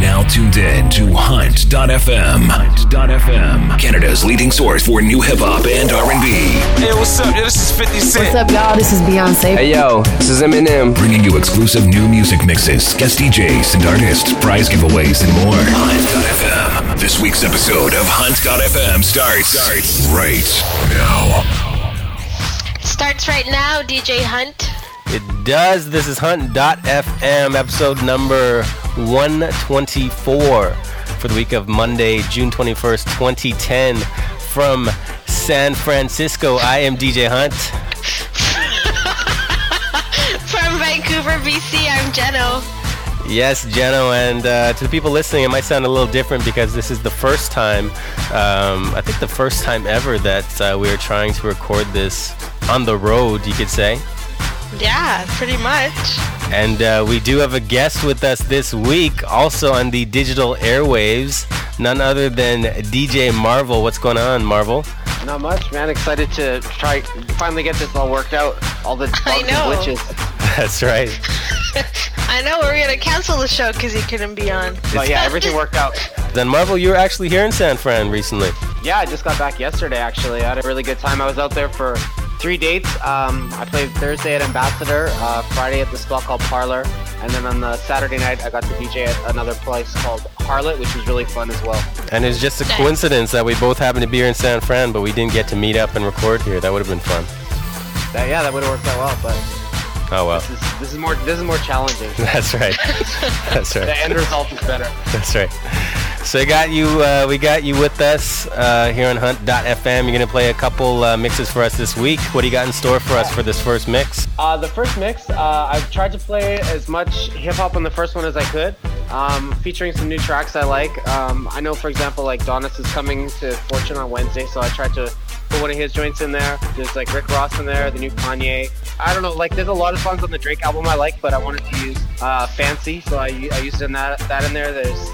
now tuned in to Hunt.fm. Hunt.fm, Canada's leading source for new hip hop and R&B. Hey, what's up? Yo, this is 50 Cent. What's up, y'all? This is Beyonce. Hey yo, this is Eminem. Bringing you exclusive new music mixes, guest DJs and artists, prize giveaways, and more. Hunt.fm. This week's episode of Hunt.fm starts, starts right now. Starts right now, DJ Hunt. It does. This is Hunt.fm, episode number 124 for the week of Monday, June 21st, 2010. From San Francisco, I am DJ Hunt. From Vancouver, BC, I'm Jeno. Yes, Jeno, and uh, to the people listening, it might sound a little different because this is the first time, um, I think the first time ever that uh, we are trying to record this on the road, you could say. Yeah, pretty much. And uh, we do have a guest with us this week, also on the digital airwaves, none other than DJ Marvel. What's going on, Marvel? Not much, man. Excited to try finally get this all worked out. All the bugs I and glitches. That's right. I know we're gonna cancel the show because he couldn't be on. But yeah, everything worked out. Then Marvel, you were actually here in San Fran recently. Yeah, I just got back yesterday. Actually, I had a really good time. I was out there for three dates. Um, I played Thursday at Ambassador, uh, Friday at this spot called Parlor, and then on the Saturday night I got to DJ at another place called Harlot, which was really fun as well. And it's just a coincidence that we both happened to be here in San Fran, but we didn't get to meet up and record here. That would have been fun. That, yeah, that would have worked out well, but Oh well. this is this is more this is more challenging. That's right. That's right. The end result is better. That's right. So I got you. Uh, we got you with us uh, here on Hunt.fm. You're gonna play a couple uh, mixes for us this week. What do you got in store for us for this first mix? Uh, the first mix, uh, I've tried to play as much hip hop on the first one as I could, um, featuring some new tracks I like. Um, I know, for example, like Donnis is coming to Fortune on Wednesday, so I tried to put one of his joints in there. There's like Rick Ross in there, the new Kanye. I don't know, like there's a lot of songs on the Drake album I like, but I wanted to use uh, Fancy, so I, I used in that that in there. There's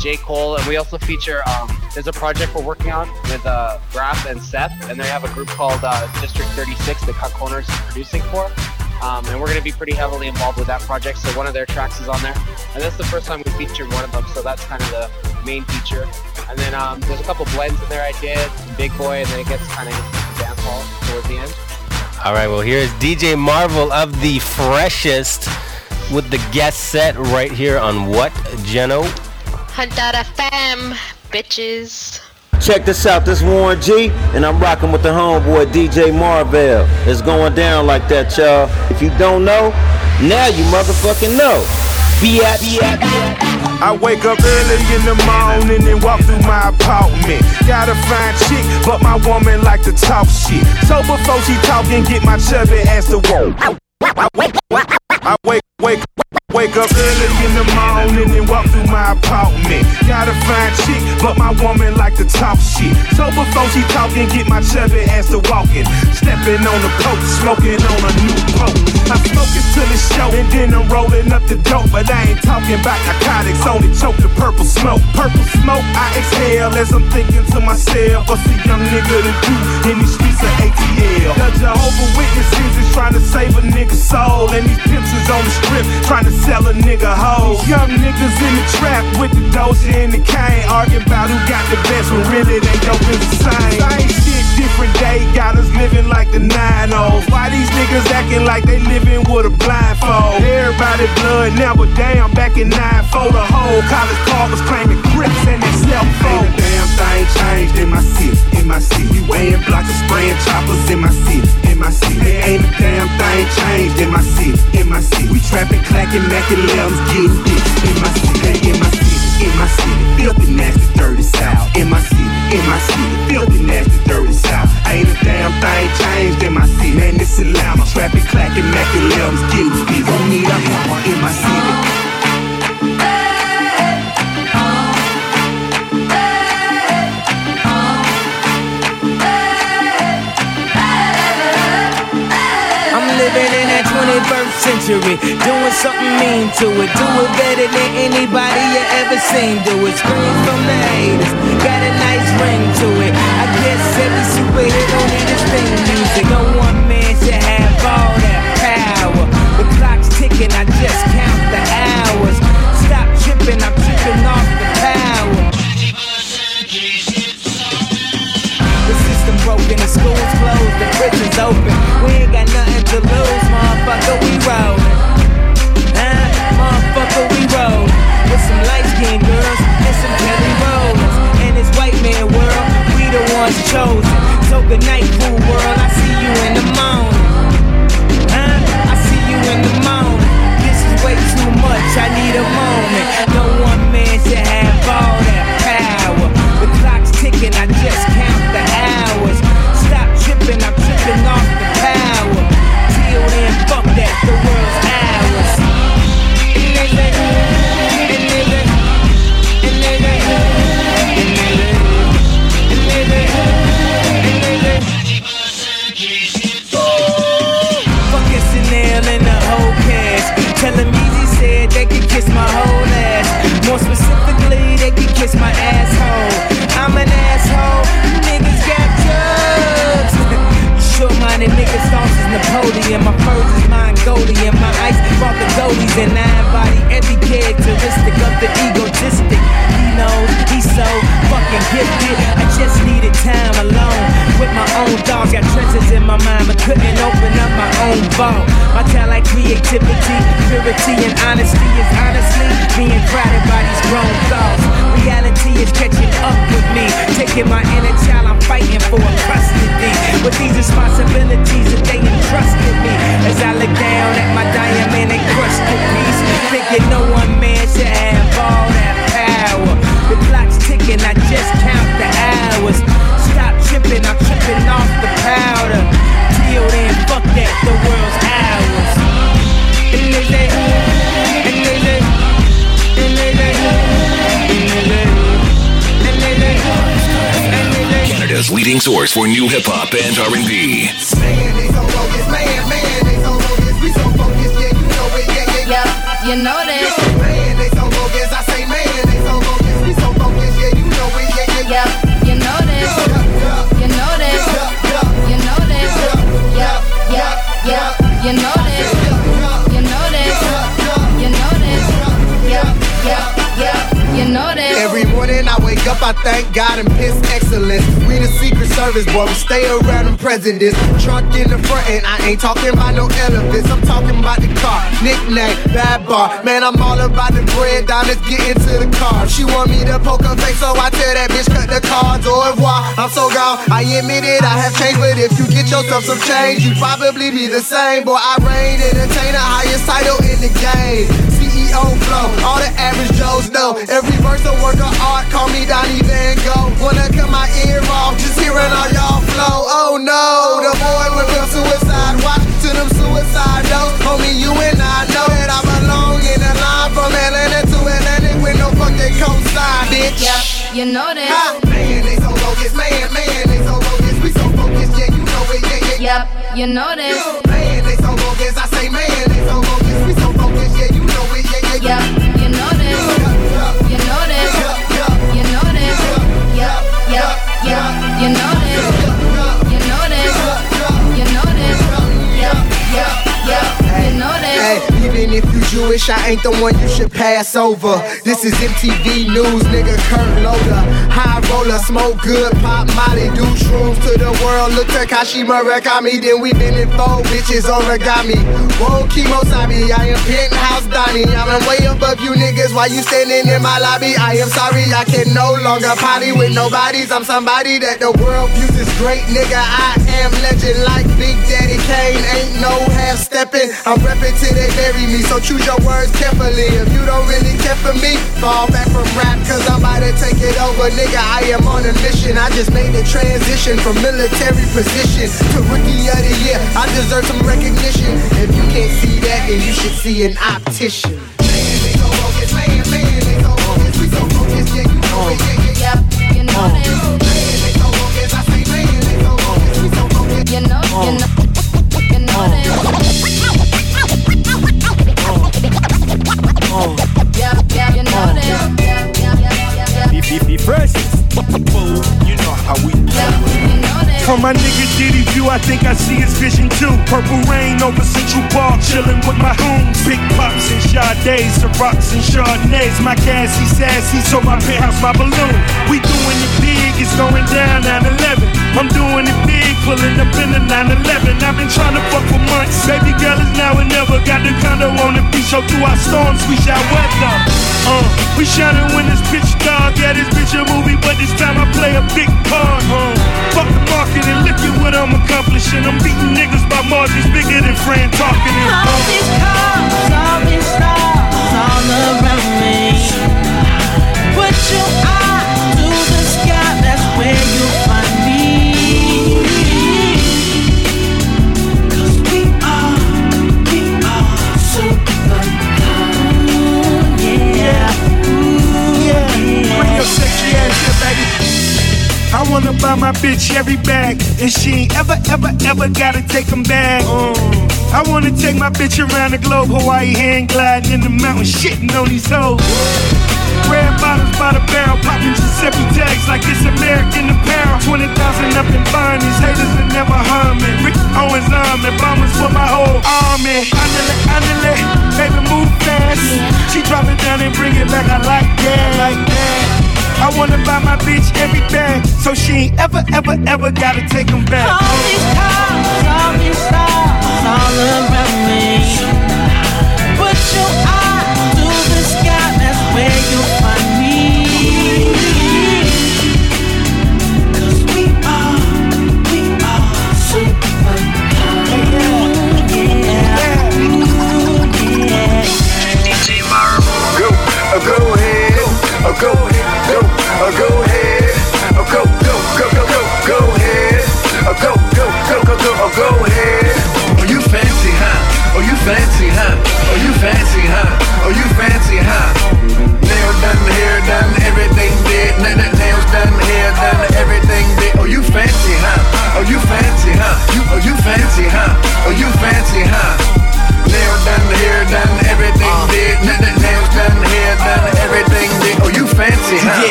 J. Cole, and we also feature. Um, there's a project we're working on with uh, Graf and Seth, and they have a group called uh, District 36 that Cut Corners is producing for. Um, and we're going to be pretty heavily involved with that project, so one of their tracks is on there. And that's the first time we featured one of them, so that's kind of the main feature. And then um, there's a couple blends in there I did, some Big Boi, and then it gets kind of dance hall towards the end. All right. Well, here's DJ Marvel of the freshest with the guest set right here on what Geno. Hunt.fm, bitches. Check this out, this Warren G, and I'm rocking with the homeboy DJ Marvel. It's going down like that, y'all. If you don't know, now you motherfucking know. Be at, be. I wake up early in the morning and walk through my apartment. Got a fine chick, but my woman like to talk shit. So before she talking, get my chubby ass to walk. I wake, wake, wake, wake up early in the morning and walk through my apartment. Got a fine chick, but my woman like to talk shit. So before she talking, get my chubby ass to walking. Stepping on the coat, smoking on a new poke. I smoke it till it's show, and then I'm rolling up the dope. But I ain't talking about narcotics, only choke the purple smoke. Purple smoke, I exhale as I'm thinking to myself, what's a young nigga to do in these streets of ATL? The Jehovah Witnesses is trying to save a nigga's soul, and these pimps is on the strip trying to sell a nigga hoe. Young niggas in the trap with the doja and the cane, arguing about who got the best when really they don't is the same. Same shit, different day, got us living like the 9 Why these niggas acting like they living with a blindfold? Everybody blood now, but damn, back in 9 4 the whole college car was claiming grips and their cell phone. Ain't a damn thing changed in my city, in my city. We weighing blocks and spraying choppers in my city, in my city. Ain't a damn thing changed in my city, in my city. We trapping, clacking, macking limbs, getting dicks in my city, in my city, in my city. Filthy, nasty, dirty south. In my city, in my city. Filthy, nasty, dirty south. Ain't a damn thing changed in my city. Man, this Atlanta. Trapping, clacking, macking limbs, getting dicks. Don't need a hammer in my city. 21st century. Doing something mean to it. Do it better than anybody you ever seen. Do it. Scream from the haters. Got a nice ring to it. I guess every superhero need a thing music. No one man should have all that power. The clock's ticking, I just count the hours. Stop tripping, I'm tripping off the power. The system broken, the school's closed, the prison's open. We ain't got nothing to lose motherfucker, we roll. Huh? Motherfucker, we roll. With some light skinned girls and some Kelly Rowlands. And this white man world, we the ones chosen. So good night, cool world. I see you in the morning. Huh? I see you in the morning. This is way too much. I need a moment. No one man should have all that power. The clock's ticking. I just count the hours. Stop tripping. I'm tripping off Cam and the whole cast. Telling me he said they could kiss my whole ass. More specifically, they could kiss my asshole. I'm an asshole, you niggas got drugs. Short minded niggas, thoughts is Napoleon. My purse is Mongolian. My ice brought the goldies and I embody every characteristic of the egotistic. He knows he's so fucking gifted. I just needed time alone with my own dogs. Got treasures in my mind, but couldn't open up my own vault. My talent, creativity, purity, and honesty is honestly being crowded by these grown thoughts. Reality is catching up with me, taking my inner child. I'm fighting for a custody with these responsibilities that they entrusted me. As I look down at my diamond and crusted piece, thinking no one man should have all that power. The clock's ticking, I just count the hours. Stop I'm tripping off the powder. Till then, fuck that, the world's ours. And they say, and they say, and they say, and they say, and they say, and they say. Canada's leading source for new hip hop and R&B. Yep, you know this. Yep, you know this. You know You know I wake up, I thank God and piss excellence. We the Secret Service, boy, we stay around them presidents. Trunk in the front, and I ain't talking about no elephants. I'm talking about the car, nickname, bad bar. Man, I'm all about the bread, diamonds, get into the car. She want me to poke her face, so I tell that bitch, cut the cards, au revoir. I'm so gone, I admit it, I have changed, but if you get yourself some change, you probably be the same. Boy, I reign entertainer, highest title in the game. CEO flow, all the average Joes know. Every verse a work of art, call me Donnie Van Gogh. Wanna cut my ear off, just hearing all y'all flow. Oh no, the boy went from suicide watch to them suicide notes. Homie, you and I know that I belong in the line from Atlanta to Atlantic with no fucking cosign, bitch. Yep, you know this. Ha, man, they so bogus, man, man, they so bogus. We so focused, yeah, you know it, yeah, yeah. Yep, you know this. Man, they so bogus, I say man, even if you Jewish, I ain't the one you should pass over. This is MTV News, nigga, Kurt Loder. High roller, smoke good, pop Molly, do shrooms to the world. Look Takashi Murakami, then we been in four bitches origami. Whoa, Kimosabi, I am penthouse Donnie. I'm way above you niggas why you standing in my lobby. I am sorry, I can no longer potty with nobodies. I'm somebody that the world views as great, nigga. I am legend like Big Daddy Kane. Ain't no half stepping. I'm reppin' till they bury me, so choose your words carefully. If you don't really care for me, fall back from rap, cause I'm about to take it over, nigga. I am on a mission. I just made the transition from military position to rookie of the year. I deserve some recognition. If you can't see that, then you should see an optician. Man, they you know it, yeah, yeah. You know. You know, you know, you know Be, be, be fresh. You know how we know this. From my nigga Diddy view, I think I see his vision too. Purple rain over Central Park, chillin' with my hoons. Big pops and Sades, Cirocs and Chardonnays. My gassy sassy, so my penthouse, my balloon. We doing it big, it's going down 9-11. I'm doing it big, pulling up in the 9-11. I've been trying to fuck for months. Baby girl is now and never. Got the condo on the beach, so through our storms, we shall weather. Uh, we shining when it's pitch dark. Yeah, this bitch a movie, but this time I play a big part. Uh, fuck the market and look at what I'm accomplishing. I'm beating niggas by margins bigger than talking. All these cars, all these stars all around me. Put your eye to the sky, that's where you'll find I wanna buy my bitch every bag, and she ain't ever, ever, ever gotta take 'em back. Uh, I wanna take my bitch around the globe, Hawaii hang gliding in the mountains, shitting on these hoes. red bottles by the barrel, popping Giuseppe tags like it's American apparel. 20,000 up in bond, these haters that never me. Rick Owens arm and bombers for my whole army. Andale, andale, baby move fast. She drop it down and bring it back, I like that, like that. I wanna buy my bitch everything, so she ain't ever, ever, ever gotta take them back. All these cars, all these stars, all around me. Put your eye to the sky, that's where you'll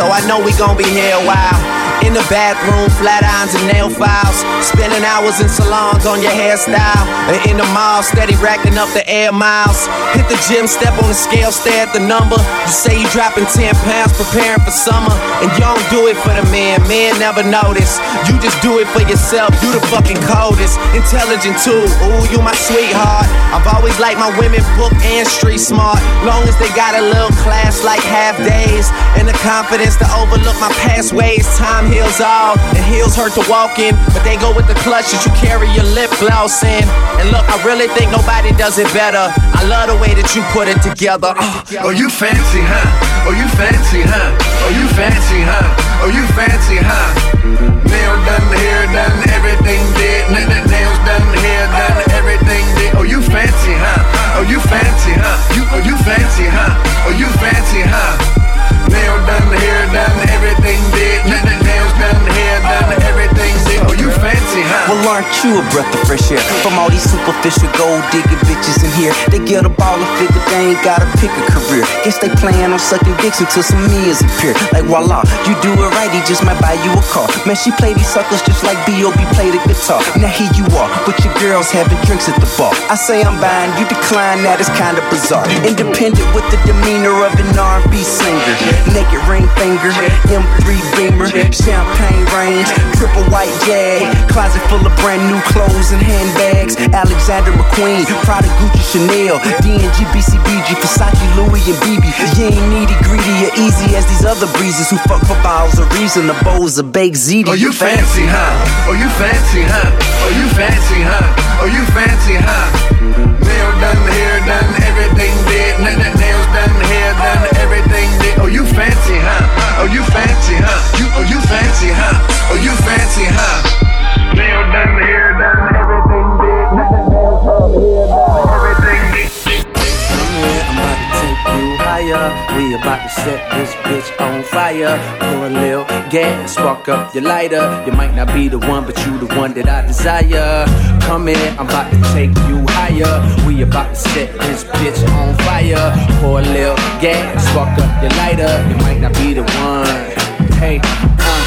so I know we gon' be here a while. In the bathroom, flat irons and nail files. Spending hours in salons on your hairstyle. And in the mall, steady racking up the air miles. Hit the gym, step on the scale, stare at the number. You say you dropping 10 pounds, preparing for summer. And you don't do it for the man, man never notice. You just do it for yourself, you the fucking coldest. Intelligent too, ooh, you my sweetheart. I've always liked my women book and street smart. Long as they got a little class like half days. And the confidence to overlook my past ways. Time heals all, and heels hurt to walk in. But they go with the clutch that you carry your lip gloss in. And look, I really think nobody does it better. I love the way that you put it together. Uh. Oh, you fancy, huh? Oh, you fancy, huh? Oh, you fancy, huh? Oh, you fancy, huh? Nail done, hair done, everything did. Nails done, hair done, everything did. Oh, you fancy, huh? Oh, you fancy, huh? You, oh, you fancy, huh? Oh, you fancy, huh? Nail done, hair done, everything did. N- n- nails done, hair done, everything Oh, you fancy, huh? Well, aren't you a breath of fresh air? From all these superficial gold digging bitches in here. They get a ball and figure they ain't gotta pick a career. Guess they plan on sucking dicks until some meals appear. Like voila, you do it right, he just might buy you a car. Man, she play these suckers just like B.O.B. play the guitar. Now here you are, with your girls having drinks at the bar. I say I'm buying, you decline, that is kinda bizarre. Independent with the demeanor of an R&B singer. Naked ring finger, M3 Beamer, champagne range, triple white closet full of brand new clothes and handbags. Alexander McQueen, Prada, Gucci, Chanel, D&G, BCBG, Versace, Louis, and BB. You ain't needy, greedy, or easy as these other breezes who fuck for bottles of reason, the bowls of baked ziti. Oh, you fancy, huh? Oh, you fancy, huh? Oh, you fancy, huh? Oh, you fancy, huh? Nail done, hair done, Oh, you fancy, huh? Oh, you fancy, huh? You, oh, you fancy, huh? Oh, you fancy, huh? Nail done, hair done, everything did. N- n- nails done, hair you. We about to set this bitch on fire. Pour a little gas, spark up your lighter. You might not be the one, but you the one that I desire. Come in, I'm about to take you higher. We about to set this bitch on fire. Pour a little gas, spark up your lighter. You might not be the one. Hey, uh.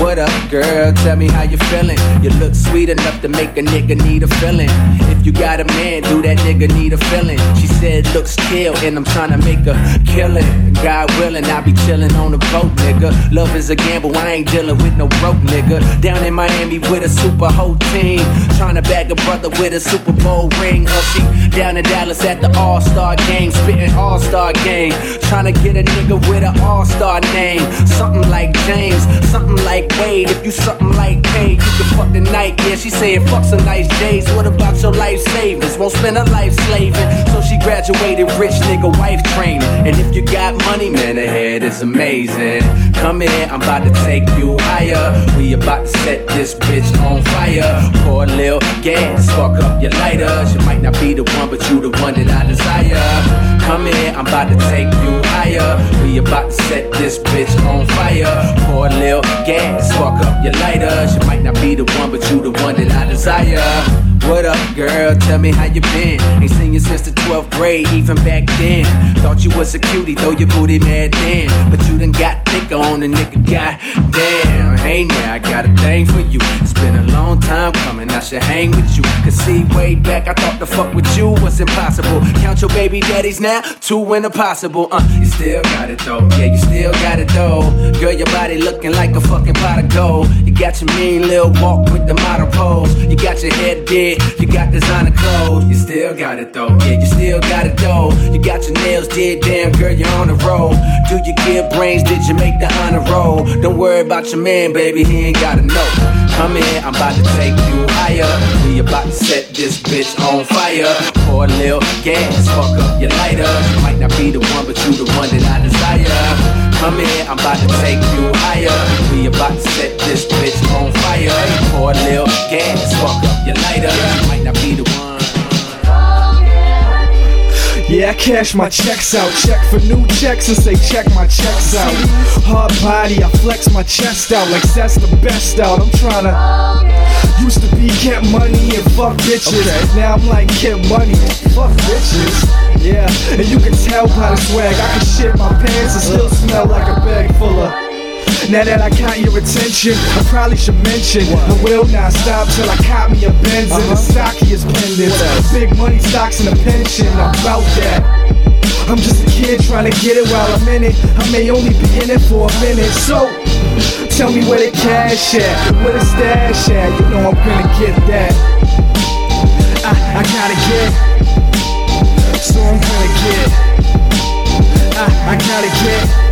What up, girl? Tell me how you feeling. You look sweet enough to make a nigga need a feeling. If you got a man, do that nigga need a feeling? She said, looks kill, and I'm trying to make a killing. God willing, I'll be chilling on the boat, nigga. Love is a gamble, I ain't dealing with no broke nigga. Down in Miami with a super whole team. Trying to bag a brother with a Super Bowl ring. She down in Dallas at the All Star game, spitting All Star game. Trying to get a nigga with an All Star name. Something like James, something like Wade. If you something like Kane, you can fuck the night. Yeah, she saying fuck some nice days. What about your life savings? Won't spend a life slaving. So she graduated rich nigga wife training. And if you got money, man, ahead head is amazing. Come in, I'm about to take you higher. We about to set this bitch on fire. Pour a little gas, spark up your lighter. You might not be the one, but you the one that I desire. Come here, I'm about to take you higher. We about to set this bitch on fire. Pour a little gas, spark up your lighter. She might not be the one, but you the one that I desire. What up, girl? Tell me how you been. Ain't seen you since the 12th grade, even back then. Thought you was a cutie, though your booty mad then. But you done got thick on a nigga, god damn. Hey now, I got a thing for you. It's been a long time coming, I should hang with you. Cause see, way back, I thought the fuck with you was impossible. Count your baby daddies now, two in a possible. Uh, you still got it though, yeah, you still got it though. Girl, your body looking like a fucking pot of gold. You got your mean little walk with the model pose. You got your head you got designer clothes. You still got it though, yeah, you still got it though. You got your nails did, damn girl, you're on the road. Do you give brains? Did you make the honor roll? Don't worry about your man, baby, he ain't gotta know. Come in, I'm about to take you higher. We about to set this bitch on fire. Pour a little gas, fuck up your lighter. You might not be the one, but you the one that I desire. Come here, I'm about to take you higher. We about to set this bitch on fire. Pour a little gas, fuck up your lighter. Might not be the one. Yeah, I cash my checks out. Check for new checks and say check my checks out. Hard body, I flex my chest out like that's the best out. I'm tryna. Used to be get money and fuck bitches. Now I'm like get money and fuck bitches. Yeah, and you can tell by the swag. I can shit my pants and still smell like a bag full of. Now that I got your attention, I probably should mention I will not stop till I caught me a Benz and the uh-huh. is pendants. Big money stocks and a pension, I'm about that. I'm just a kid trying to get it while I'm in it. I may only be in it for a minute, so tell me where the cash at, where the stash at. You know I'm gonna get that. I, I gotta get, so I'm gonna get. I, I gotta get.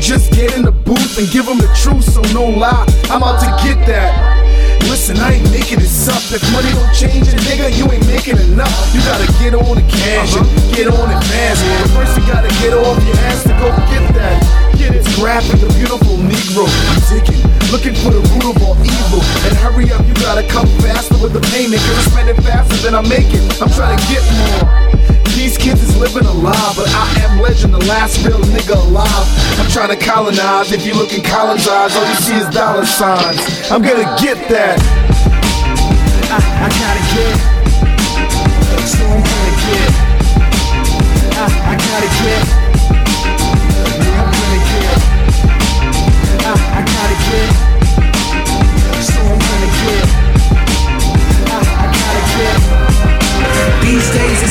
Just get in the booth and give them the truth, so no lie. I'm out to get that. Listen, I ain't making this up. If money don't change it, nigga, you ain't making enough. You gotta get on the cash and uh-huh. get on it fast. But first, you gotta get off your ass to go get that. Get it. Graphic, the beautiful Negro. I'm digging, looking for the root of all evil. And hurry up, you gotta come faster with the payment. Cause I'm spending faster than I make it. I'm trying to get more. These kids is living a lie, but I am legend, the last real nigga alive. I'm trying to colonize. If you look in Collins' eyes, all you see is dollar signs. I'm gonna get that. I, I gotta get. So I'm gonna get. I, I gotta get.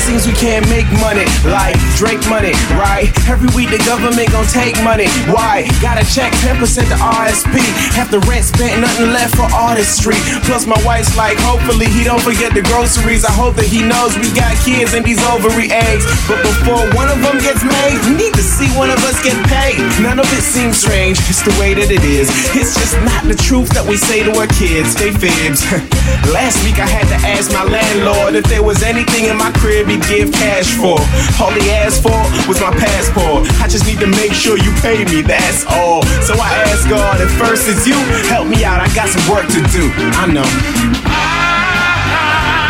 Seems we can't make money like Drake money, right? Every week the government gon' take money. Why? Gotta check 10% to RSP. Half the rent spent, nothing left for artistry. Plus my wife's like, hopefully he don't forget the groceries. I hope that he knows we got kids and these ovary eggs. But before one of them gets made, we need to see one of us get paid. None of it seems strange, it's the way that it is. It's just not the truth that we say to our kids. They fibs. Last week I had to ask my landlord if there was anything in my crib give cash for. All he asked for was my passport. I just need to make sure you pay me, that's all. So I ask God, if first it's you, help me out, I got some work to do. I know.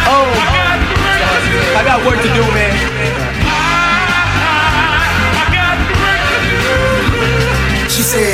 Oh, oh I got work to do, man. She said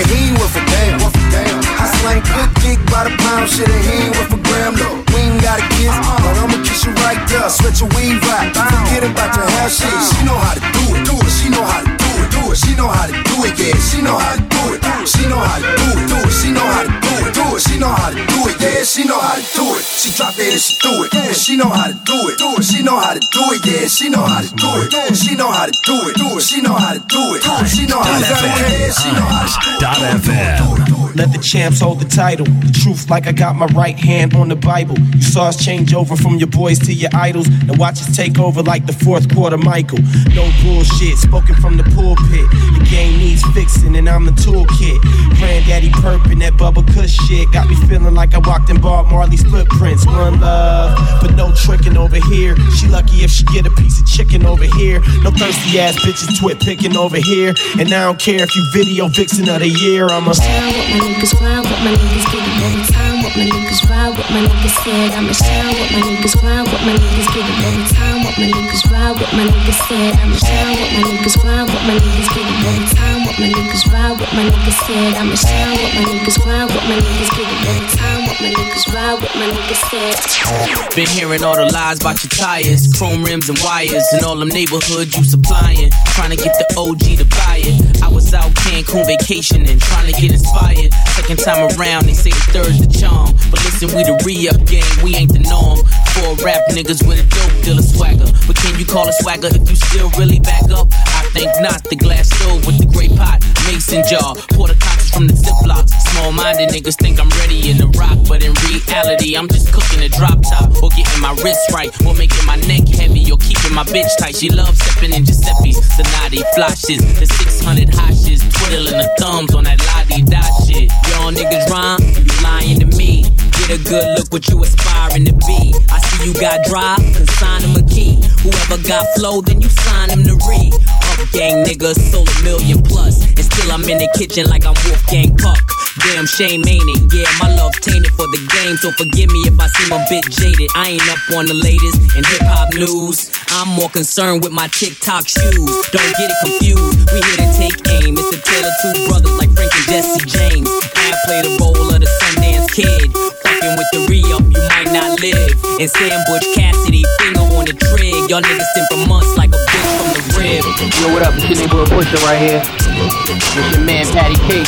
hair shit. She know how to do it. Do it. She know how to do it. Do it. She know how to do it. Yeah, she know how to do it. She know how to do it. Do it. She know how to do it. Do it. She know how to do it. Yeah, she know how to do it. She drop it and she do it. And she know how to do it. Do it. She know how to do it. Yeah, she know how to do it. She know how to do it. Do it. She know how to do it. She know how to do it. She know how to do it. Dot FM. Let the champs hold the title. The truth, like I got my right hand on the Bible. You saw us change over from your boys to your idols. Now watch us take over like the fourth quarter Michael. No bullshit, spoken from the pulpit. The game needs fixing, and I'm the toolkit. Granddaddy perp that bubble cuss shit got me feeling like I walked in Bob Marley's footprints. One love, but no tricking over here. She lucky if she get a piece of chicken over here. No thirsty ass bitches twit picking over here. And I don't care if you video vixen of the year. I'm a Shine with my niggas, grind with my niggas, get it time with my niggas, ride with my niggas, scared. I'ma shine with my niggas, grind with my niggas, get it time with my niggas, ride with my niggas, scared. I'ma shine with my niggas, grind with my niggas, get it time with my niggas, ride with my niggas, scared. I'ma shine with my niggas, grind with my niggas, get it time with my niggas, ride with my niggas, scared. Been hearing all the lies about your tires, chrome rims and wires, and all them neighborhoods you supplying. Trying to get the OG to buy it. I was out Cancun vacationing, trying to get inspired. Second time around, they say the third's the charm. But listen, we the re up game, we ain't the norm. Four rap niggas with a dope dealer swagger. But can you call it swagger if you still really back up? I think not. The glass stove with the great pot, mason jar, porta conchas from the Ziploc. Small minded niggas think I'm ready in the rock, but in reality, I'm just cooking a drop top or getting my wrist right or making my neck heavy or keeping my bitch tight. She loves stepping in Giuseppe's, Sonati flashes, the 600 hoshes, twiddling the thumbs on that di da shit. Y'all niggas rhyme, you lying to me. Get a good look what you aspiring to be. I see you got drive, consign him a key. Whoever got flow, then you sign him to read. Up gang niggas sold a million plus, and still I'm in the kitchen like I'm Wolfgang Puck. Damn shame, ain't it? Yeah, my love tainted for the game, so forgive me if I seem a bit jaded. I ain't up on the latest in hip hop news. I'm more concerned with my TikTok shoes. Don't get it confused. We here to take aim. It's a tale of two brothers like Frank and Jesse James. I play the role of the Sundance Kid. Fucking with the re-up, you might not live. And Sam Butch Cassidy, finger on the trig. Y'all niggas sent for months like a bitch from the rib. Yo, what up? It's your neighborhood pusher right here. It's your man Patty Cake.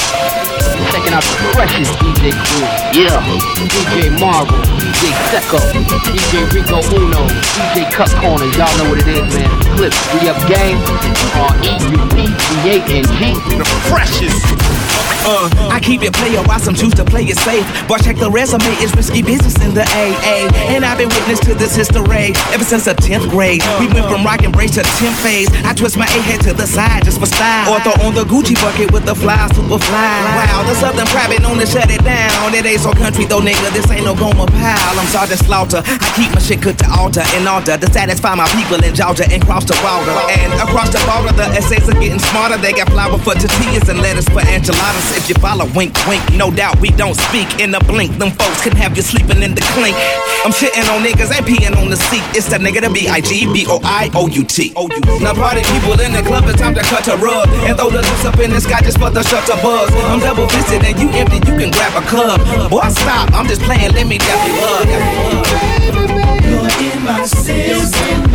Checking out the freshest DJ crew. Yeah. DJ Marvel, DJ Seco, DJ Rico Uno, DJ Cut Corners. Y'all know what it is, man. Clipse, we up game. R-E-U-P-D-A-N-G. The freshest. Uh, I keep it player, while some choose to play it safe. But check the resume, it's risky business in the AA. And I've been witness to this history ever since the 10th grade. We went from rock and brace to 10th phase. I twist my A head to the side just for style. Or throw on the Gucci bucket with the fly, super fly. Wow, the Southern private known to shut it down. It ain't so country though, nigga. This ain't no Gomer Pyle. I'm Sergeant Slaughter. I keep my shit cooked to altar and altar to satisfy my people in Georgia and cross the water. And across the border, the essays are getting smarter. They got flour for tortillas and lettuce for enchiladas. If you follow, wink, wink. No doubt we don't speak in a blink. Them folks can have you sleeping in the clink. I'm shitting on niggas and peeing on the seat. It's that nigga to B I G B O I O U T. Now party people in the club, it's time to cut a rug and throw the loose up in the sky just for the shutter buzz. I'm double fisted and you empty, you can grab a club. Boy, stop, I'm just playing. Let me dap you up. You're in my system,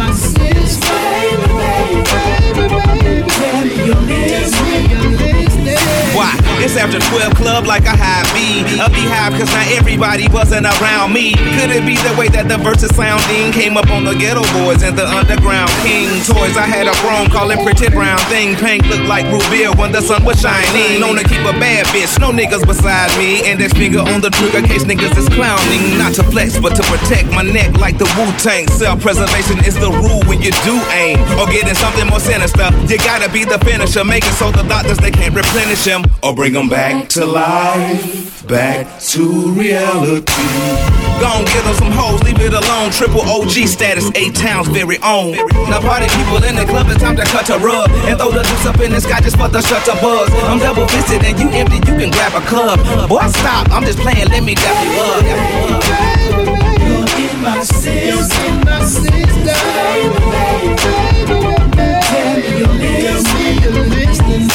12 club like a high B. A beehive cause not everybody wasn't around me. Could it be the way that the verses sounding came up on the Geto Boys and the underground king toys? I had a chrome calling pretty brown thing. Pink looked like root when the sun was shining. Known to keep a bad bitch, no niggas beside me. And this finger on the trigger case niggas is clowning. Not to flex, but to protect my neck like the Wu Tang. Self preservation is the rule when you do aim. Or getting something more sinister. You gotta be the finisher. Make it so the doctors they can't replenish him or bring them back to life, back to reality. Gon' give them some hoes, leave it alone. Triple OG status, eight towns very own. Now party people in the club, it's time to cut a rug and throw the juice up in the sky just for the shutter buzz. I'm double fisted and you empty, you can grab a club. Boy, stop, I'm just playing, let me dap you up. You're my system, my system, baby, baby, baby. Me you're listening,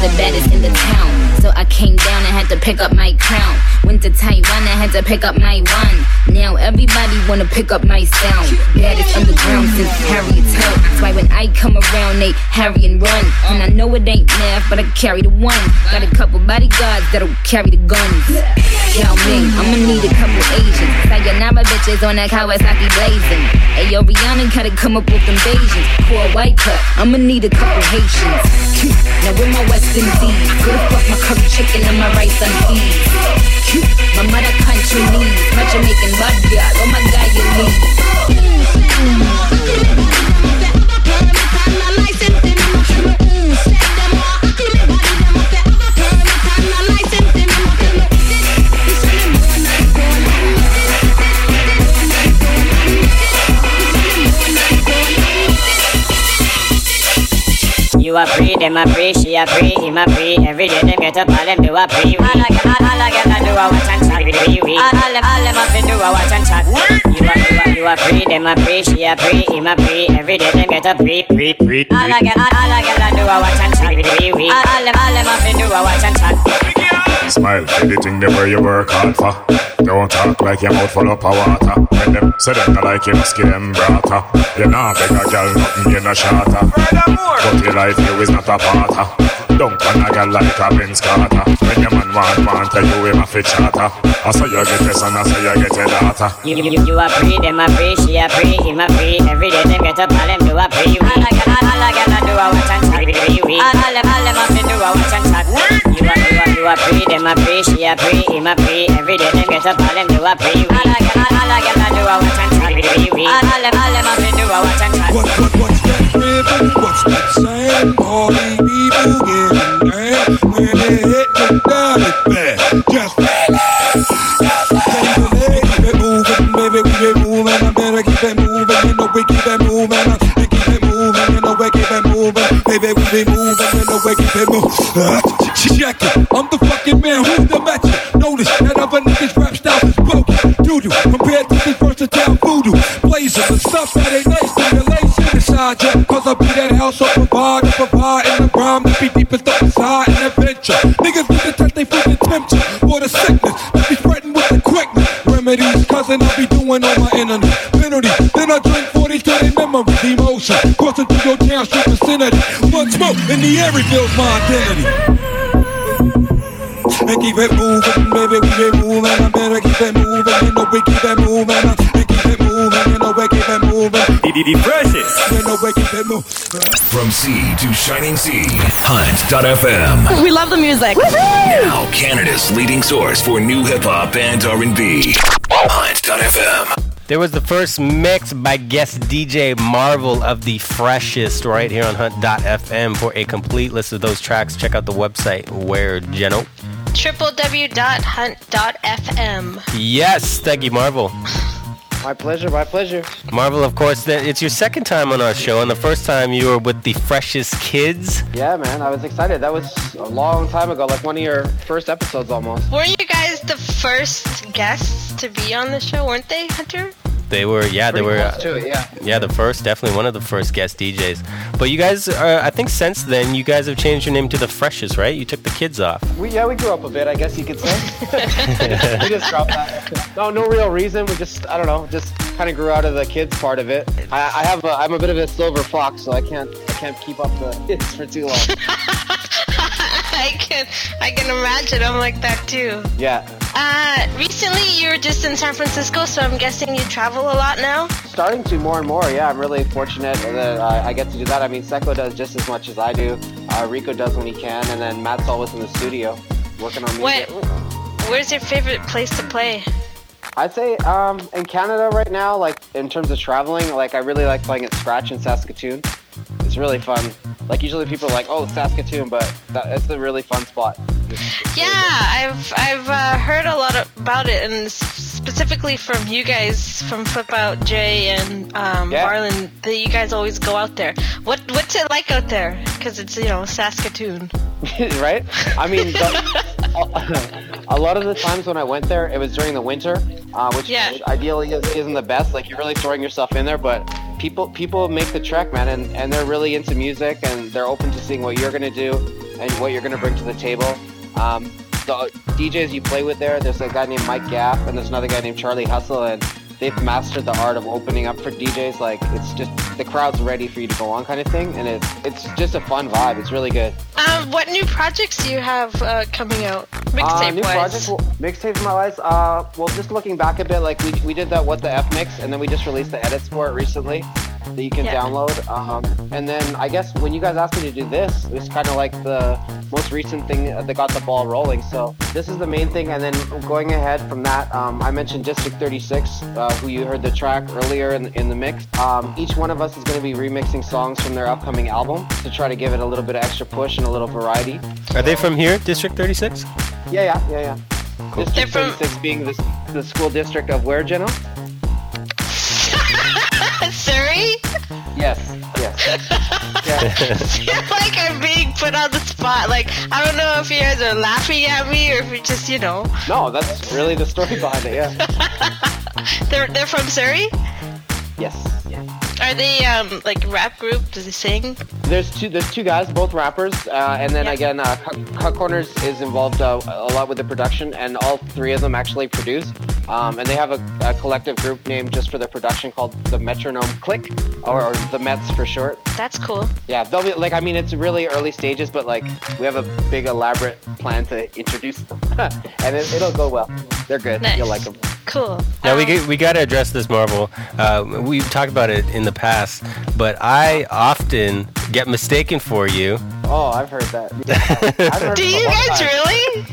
the baddest in the town. So I came down and had to pick up my crown. Winter time Taiwan, I had to pick up my one. Now everybody wanna pick up my sound. Baddest underground since Harriet Tubman. That's why when I come around, they harry and run. And I know it ain't math, but I carry the one. Got a couple bodyguards that'll carry the guns. Yao me, I'ma need a couple Asians. Sayonara bitches on that Kawasaki blazing. Ayo, Rihanna gotta come up with them Asians. Pour a white cut, I'ma need a couple Haitians. Now where my West Indies? The fuck my curry chicken and my rice and peas? My mother country needs my Jamaican them a free, she a free, him a free. Every day them get up, all them do a free. All I get, all I get, I do a watch and chat. Wee wee. All all them, all them up do a watch and chat. You a, you a, you a free, them a free, she a free, him a free. Every day them get up, free, free, free. All I get, all, get, I do a watch and chat. Wee wee. All all them, all them up do a watch and chat. Smile for the thing them you work hard for. Don't talk like your mouth full of water. When them say them not like you must give them brata. You nah beg a girl nothing you no shatter. But your life you is not a parter. Don't want a girl like a Vince Carter. When your man want want tell you him a fit chatter. I saw you get this and I saw you get a daughter. You, you, you a free, them a free, she a free, him a free. Every day them get up, all them do a free. All I get, all, all I get, I do a watch and chat. Wee wee. All, all them, all them up do a watch and chat. You a, you a, you a free, them a free, she a free, him a free. Every day them get up, all them do a free. All I get, all, all I get, I do a watch and chat. Wee wee. All, all them, all them up do a watch and chat. What, what, what's that ribbon? What's that saying? All these people getting mad when they hit the dollar bag. Just keep Baby, we be moving, you know we keep it moving. Check it, I'm the fucking man, who's the match? Notice that other niggas rap style is broken. Doo-doo, compared to this versatile voodoo. Blazing the stuff that ain't nice to relate inside ya. Cause I be that house up provide, and provide in the rhyme that be deepest the inside an adventure. Niggas with the touch, they freaking tempt ya. For the sickness, through your town street vicinity. One smoke in the air reveals my identity. And keep it moving, baby, we keep moving. I better keep it moving, you know we keep it moving. I keep it moving, you know we keep it moving. The freshest. You know we keep it moving. From sea to shining sea, Hunt.fm. We love the music. Now Canada's leading source for new hip hop and R&B. Hunt.fm. There was the first mix by guest DJ Marvel of the freshest right here on Hunt.fm. For a complete list of those tracks, check out the website where Geno. www.hunt.fm. Yes, thank you, Marvel. My pleasure, my pleasure. Marvel, of course, that it's your second time on our show, and the first time you were with the freshest kids. Yeah, man, I was excited. That was a long time ago, like one of your first episodes almost. Weren't you guys the first guests to be on the show, weren't they, Hunter? They were, yeah, they were, close to it, yeah. yeah, the first, definitely one of the first guest DJs. But you guys, are, I think since then, you guys have changed your name to the freshest, right? You took the kids off. We yeah, we grew up a bit, I guess you could say. we just dropped that. No, no real reason. We just I don't know, just kind of grew out of the kids part of it. I, I have a, I'm a bit of a silver fox, so I can't I can't keep up the kids for too long. I can I can imagine I'm like that too. Yeah. Uh, recently you were just in San Francisco, so I'm guessing you travel a lot now. Starting to more and more, yeah. I'm really fortunate that uh, I get to do that. I mean, Seko does just as much as I do. Uh, Rico does when he can, and then Matt's always in the studio working on music. What? Where's your favorite place to play? I'd say um, in Canada right now, like in terms of traveling, like I really like playing at Scratch in Saskatoon. It's really fun. Like usually people are like, oh, Saskatoon, but that, it's a really fun spot. Yeah, I've I've uh, heard a lot about it, and specifically from you guys, from Flip Out Jay and um, Yeah. Marlon, that you guys always go out there. What what's it like out there? Because it's you know Saskatoon. right? I mean, the, a lot of the times when I went there, it was during the winter, uh, which Yeah. ideally isn't the best. Like you're really throwing yourself in there, but people people make the trek, man, and, and they're really into music and they're open to seeing what you're gonna do and what you're gonna bring to the table. Um, the DJs you play with there. There's a guy named Mike Gaff, and there's another guy named Charlie Hustle, and they've mastered the art of opening up for DJs. Like it's just the crowd's ready for you to go on, kind of thing, and it's it's just a fun vibe. It's really good. Um, what new projects do you have uh, coming out? Uh, Mixtape new wise. project, well, mixtape my wise. Uh, well, just looking back a bit, like we, we did that what the F mix, and then we just released the edits for it recently that you can Yeah. download. Um, and then I guess when you guys asked me to do this, it was kind of like the most recent thing that got the ball rolling. So this is the main thing, and then going ahead from that, um, I mentioned District 36, uh, who you heard the track earlier in, in the mix. Um, each one of us is going to be remixing songs from their upcoming album to try to give it a little bit of extra push and a little variety. Are they from here, District 36? Yeah, yeah, yeah, yeah. District 36 being the, the school district of where, Jenna? Surrey? Yes, yes. I feel like I'm being put on the spot. Like I don't know if you guys are laughing at me or if you just, you know, No, that's really the story behind it, yeah. they're they're from Surrey. Yes. Are they um like rap group? Does they sing? There's two. There's two guys, both rappers, uh, and then again, uh, Cut, Corners is involved uh, a lot with the production, and all three of them actually produce. Um, and they have a, a collective group named just for their production called the Metronome Click, or, or the Mets for short. That's cool. Yeah, they'll be like. I mean, it's really early stages, but like we have a big elaborate plan to introduce them, and it, it'll go well. They're good. You'll like them. Cool. Now we get, we got to address this Marvel. Uh, we've talked about it in the past, but I often get mistaken for you. Oh, I've heard that. Yeah, I've heard Do you guys time. really?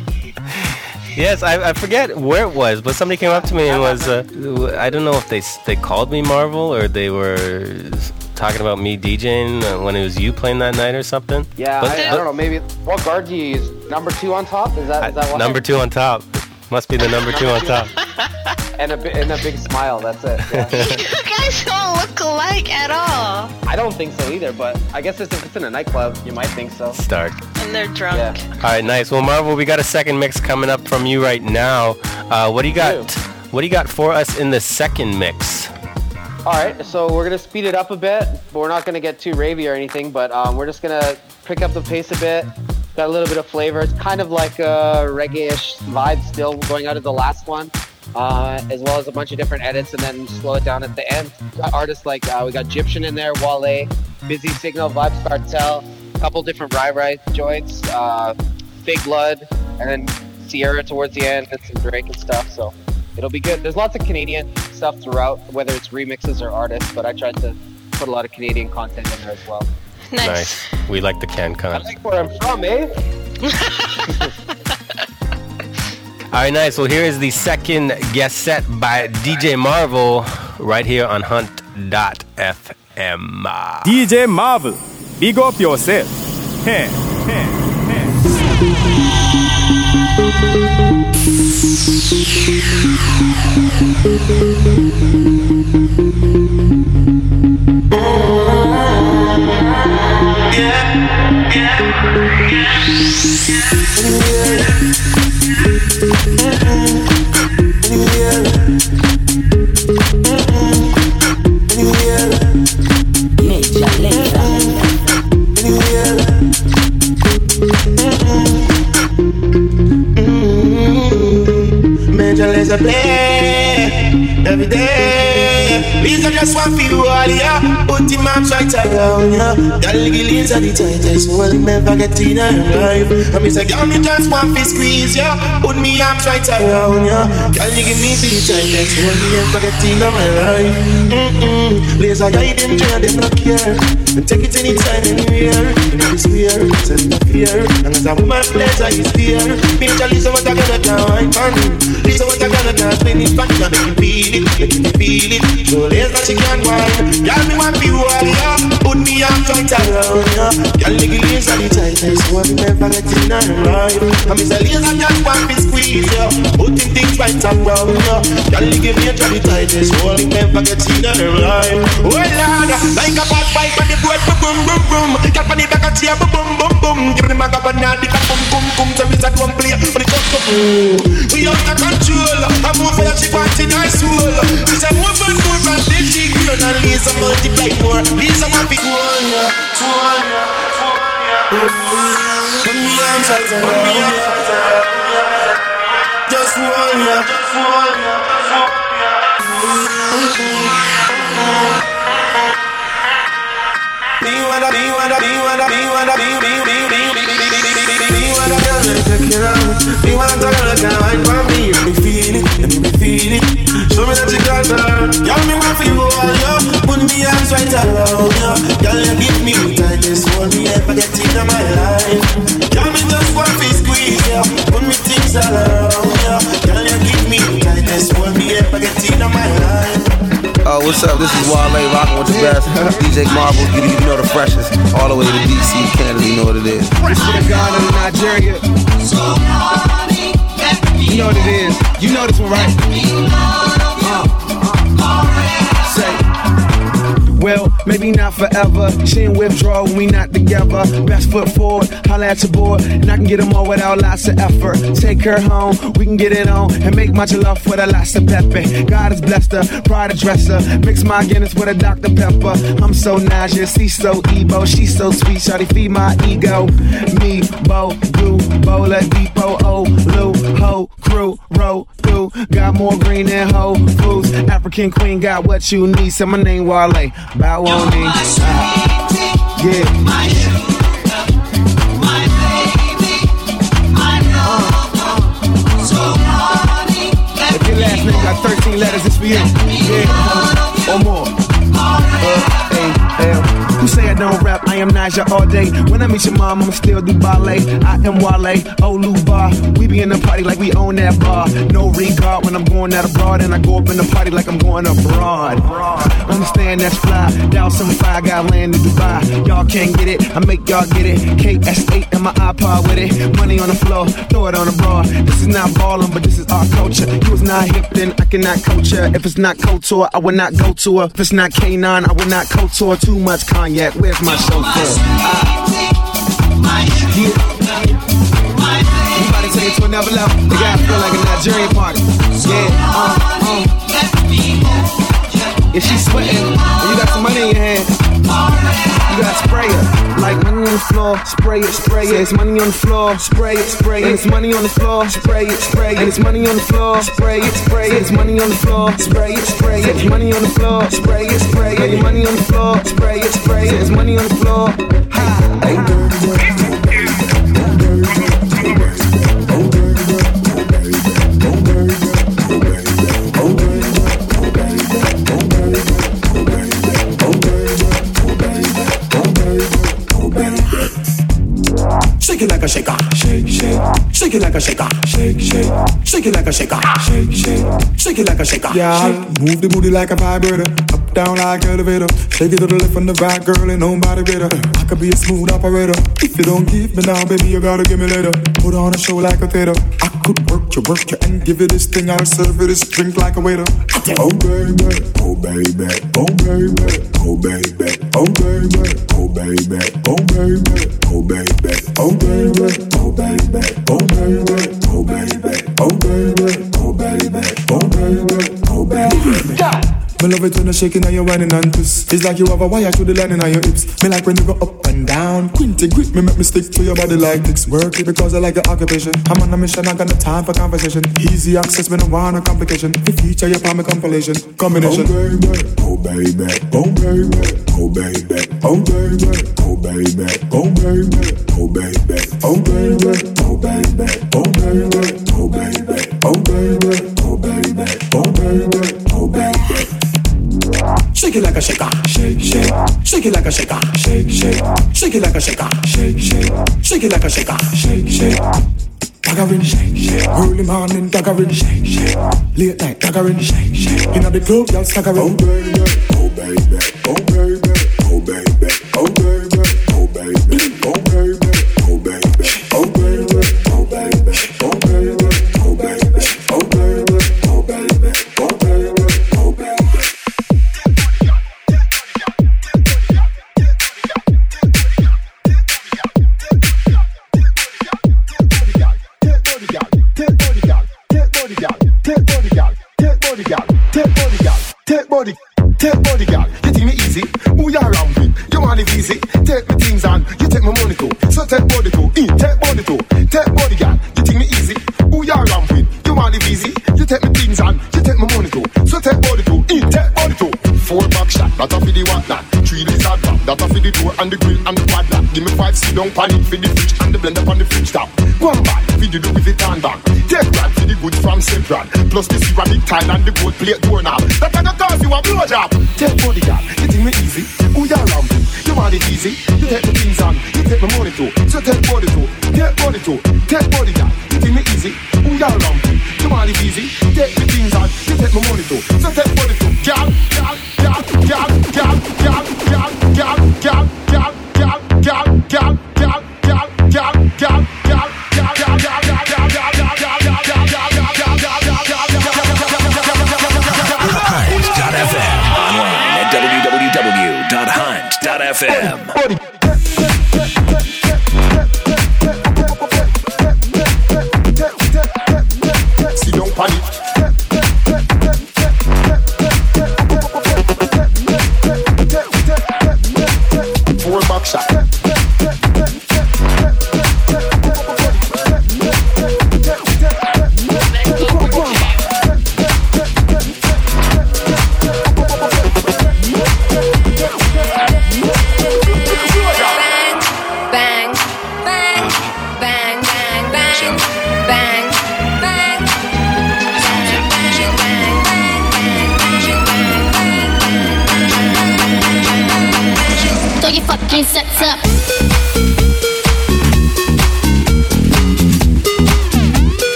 Yes, I, I forget where it was, but somebody came up to me and was uh, I don't know if they they called me Marvel or they were talking about me DJing uh, when it was you playing that night or something. Yeah, But- I, I don't know. Maybe what guard do you use? Number two on top? Is that is that why? Number two on top. Must be the number two on top. and a and a big smile. That's it. Yeah. You guys don't look alike at all. I don't think so either, but I guess if it's in a nightclub, you might think so. Stark. And they're drunk. Yeah. All right, nice. Well, Marvel, we got a second mix coming up from you right now. Uh, what do you got? What do you got for us in the second mix? All right, so we're gonna speed it up a bit, but we're not gonna get too ravey or anything. But um, we're just gonna pick up the pace a bit. Got a little bit of flavor. It's kind of like a reggae-ish vibe still going out of the last one, uh, as well as a bunch of different edits, and then slow it down at the end. Artists like uh, we got Egyptian in there, Wale, Busy Signal, Vybz Kartel, a couple different Rai Rai joints, uh, Big Blood, and then Sierra towards the end, and some Drake and stuff. So it'll be good. There's lots of Canadian stuff throughout, whether it's remixes or artists, but I tried to put a lot of Canadian content in there as well. Nice. We like the can I like where I'm from, eh? All right, nice. Well, here is the second guest set by DJ Marvel right here on Hunt.fm. DJ Marvel, big up yourself. Hey, hey, Major around ya. Girl, Gillian's are the tightest. Well, never get in her life. I mean, say, girl, me just want to squeeze ya. Put me arms right around ya. Girl, you give me the tightest. Well, never get in my life. Mm-mm. Laser guide them, try them not care. And take it anytime, anywhere. And if it's weird, it's not fear. And as a woman, pleasure is fear. Major Lisa, what I gonna do? I'm fun. Lisa, what I gonna do? Spin it back, me feel it, make me feel it. So laser, she can wine. Girl, me want to be warrior. Put me arms right around ya. Girl, nigga, laser the tightest. So we never get in her life. I mean, say laser, just want to squeeze ya. Putting things right around ya. Oh, Girl, nigga, major the tightest. So we never get in her life. Oh Lord, like a bad bike on the board, boom boom boom. Girl, on the back of chair, boom boom boom. Give them a governor, they can come, come. Tell me that one play, but the comes boom. We out of control. I'm over your ship and in our soul. This a more fun, more and they dig. You know, these are multiply more. These are my big. Just one, just one. Girl, you give me the tightest hold me ever get in my life. What's up? This is Wale rocking with the best. DJ Marvel, you, you know the freshest. All the way to DC, Canada, you know what it is. For Ghana to Nigeria. You know what it is. You know this one, right? Uh, say. Well, maybe not forever. She in withdrawal when we not together. Best foot forward, holla at your boy, and I can get them all without lots of effort. Take her home, we can get it on, and make much love for the lots of pepper. God has blessed her, pride to dress her. Mix my Guinness with a Dr. Pepper. I'm so nauseous, he's so Ebo, she's so sweet. Shawty feed my ego. Me, Bo, Goo, Bola, Depot, O, Lou, Ho, Crew, Roll, through. Got more green than Whole Foods. African Queen got what you need. Say my name Wale. Bow on me. Uh, yeah. Your last name got 13 letters, it's for you. Yeah, or more. Uh. Who say I don't rap? I am Naja all day. When I meet your mom, I'ma still do ballet. I am Wale, Olu Bar. We be in the party like we own that bar. No regard when I'm going out abroad, and I go up in the party like I'm going abroad. Understand that's fly. Down some fire, got land in Dubai. Y'all can't get it, I make y'all get it. KS8 and my iPod with it. Money on the floor, throw it on the broad. This is not ballin', but this is our culture. You was not hip, then I cannot her. If it's not Couture, I would not go to her. If it's not K9, I would not couture. Too much cognac, where's my chauffeur? Ah. Yeah. Everybody take it to another level. They gotta feel like a Nigerian party. Yeah, uh, uh. If she's sweating and you got some money in your hand, you gotta spray it. Like money on the floor, spray it, spray it. It's money on the floor, spray it, spray it. It's money on the floor, spray it, spray it. It's money on the floor, spray it, spray it. It's money on the floor, spray it, spray it. It's money on the floor, spray it, spray it. Money on the floor, spray it, spray it. It's money on the floor. Ha. Shake it like a shaker. Shake, shake. Shake it like a shaker. Shake, shake. Shake it like a shaker. Shake, shake. Shake it like a shaker. Yeah, move the booty like a vibrator. Up, down like elevator. Shake it to the left and the right, girl, ain't nobody better. I could be a smooth operator. If you don't give me now, baby, you gotta give me later. Put on a show like a theater. I could you, work you, and give you this thing. I'll serve you this drink like a waiter. Oh, baby. Oh, baby. Oh, baby. Oh, baby. Oh, baby. Oh, baby. Oh, baby. Oh, baby. Oh, baby. Oh, baby. Oh, baby. Oh, baby. Oh, baby. Oh, baby. Oh, baby. Oh, baby. Me love it when you're shaking and you're whining and twist. It's like you have a wire to the lining on your hips. Me like when you go up and down. Quinty grip me, make me stick to your body like this. Work it because I like your occupation. I'm on a mission, I got no time for conversation. Easy access, me no want no complication. The feature you find me compilation. Combination. Oh baby, oh baby, oh baby, oh baby, oh baby, oh baby, oh baby, oh baby, oh baby, oh baby, oh baby, oh baby, oh baby, oh baby, oh baby, oh baby. Shake it like a shaker. Shake, shake. Shake it like a shaker. Shake, shake. Shake it like a shaker. Shake, shake. Shake it like a shaker. Shake, shake. Daggering, shake, shake. Early morning, daggering, shake, shake. Late night, daggering, shake, shake. Inna the club, y'all staggering. Oh baby, oh baby, oh baby, oh baby, oh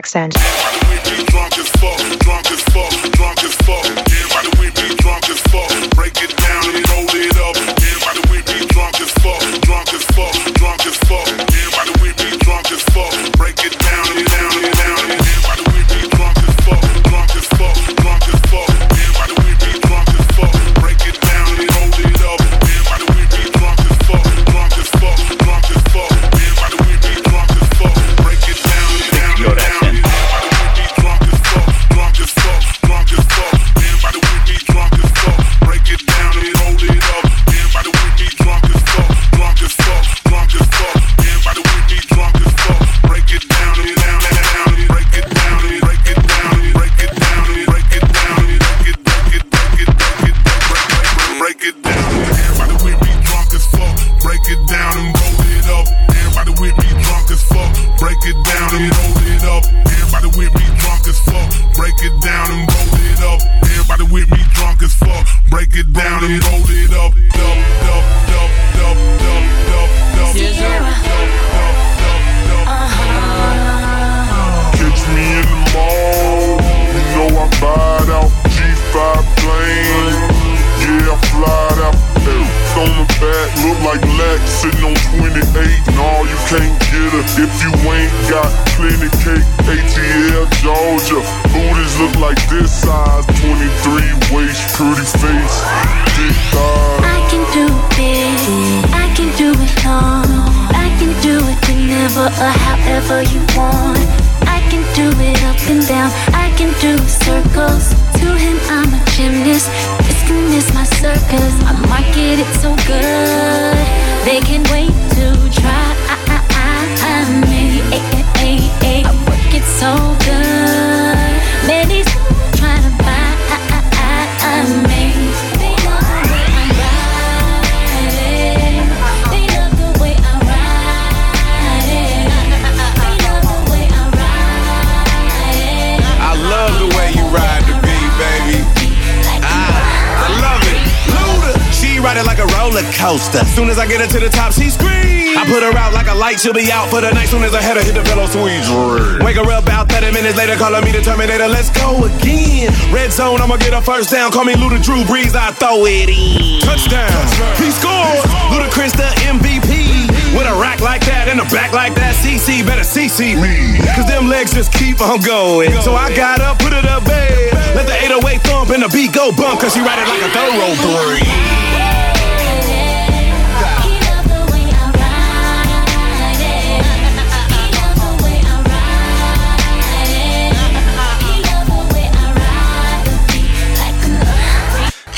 accent. Ride it like a roller coaster. Soon as I get her to the top, she screams. I put her out like a light, she'll be out for the night. Soon as I head her hit the pillow, sweet dream. Wake her up about 30 minutes later, calling me the Terminator. Let's go again. Red zone, I'ma get a first down. Call me Luda Drew Brees, I throw it in. Touchdown. He scores. Ludacris the MVP. With a rack like that and a back like that, CC better CC me. Cause them legs just keep on going. So I got up, put it up bed. Let the 808 thump and the beat go bump. Cause she ride it like a thoroughbred.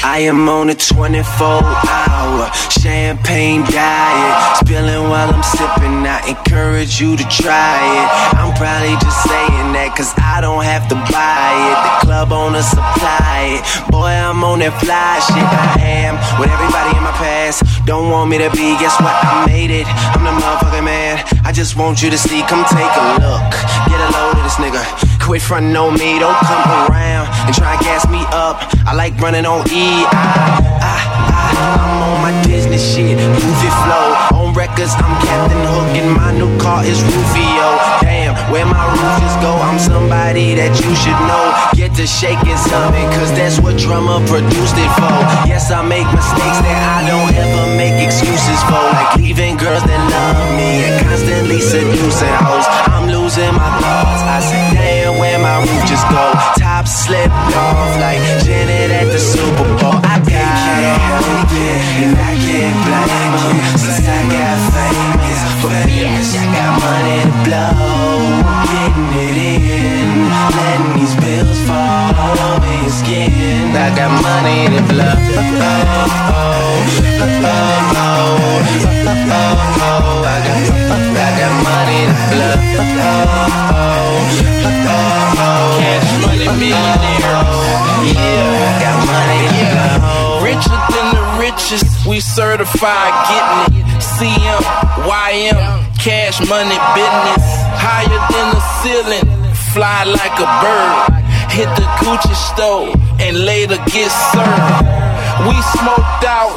I am on a 24 hour champagne diet. Spilling while I'm sipping. I encourage you to try it. I'm probably just saying that cause I don't have to buy it. The club owner supply it. Boy, I'm on that fly shit. I am with everybody in my past. Don't want me to be, guess what? I made it. I'm the motherfucking man. I just want you to see. Come take a look. Get a load of this nigga. Quit frontin' on me, don't come around and try and gas me up. I like running on E. I, I, I, I'm on my Disney shit, movie flow. On records, I'm Captain Hook, and my new car is Rufio. Damn, where my roof go? I'm somebody that you should know. Get to shaking something, cause that's what Drumma produced it for. Yes, I make mistakes that I don't ever make excuses for. Like leaving girls that love me and constantly seducing hoes. I'm losing my thoughts. I say, damn, where my roof just go? Top slipped off like Janet at the Super Bowl. I help it, and I can't blame them since I got famous. But bitch, I got money to blow, getting it in, letting these bills fall all over your skin. I got money to blow. Certified getting it. CM, YM, cash money business. Higher than the ceiling, fly like a bird. Hit the Gucci store and later get served. We smoked out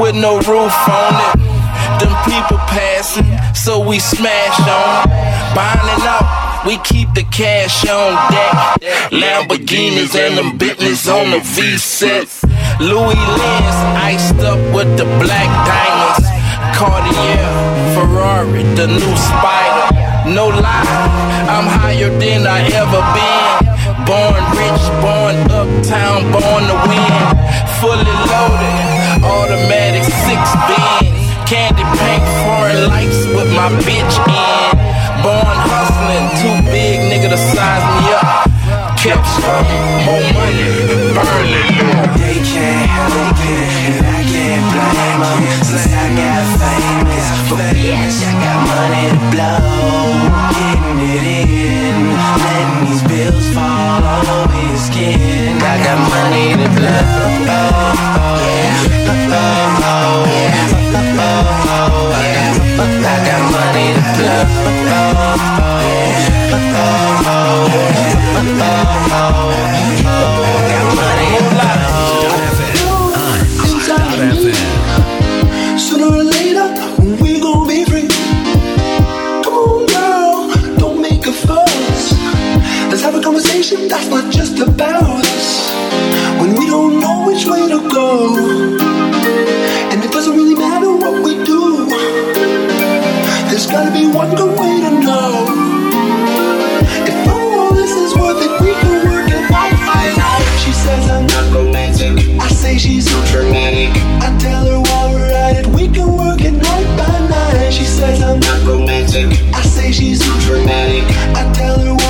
with no roof on it. Them people passing, so we smash on. Binding up, we keep the cash on deck. Lamborghinis and them Bentleys on the V sets. Louis Lens iced up with the black diamonds. Cartier, Ferrari, the new Spider. No lie, I'm higher than I ever been. Born rich, born uptown, born to win. Fully loaded, automatic six bins. Candy paint foreign lights with my bitch in. Born hustling, too big nigga to size me up. Kept some more money, burning. They can't help it, and I can't blame them since I got famous. But bitch, I got money to blow, getting it in, letting these bills fall all over your skin. I got money to blow. Oh, oh, oh, oh, oh, oh, I got, I got money to blow. Sooner or later, we gon' be free. Come on, girl, don't make a fuss. Let's have a conversation that's not just about us. When we don't know which way to go. I say she's so dramatic. I tell her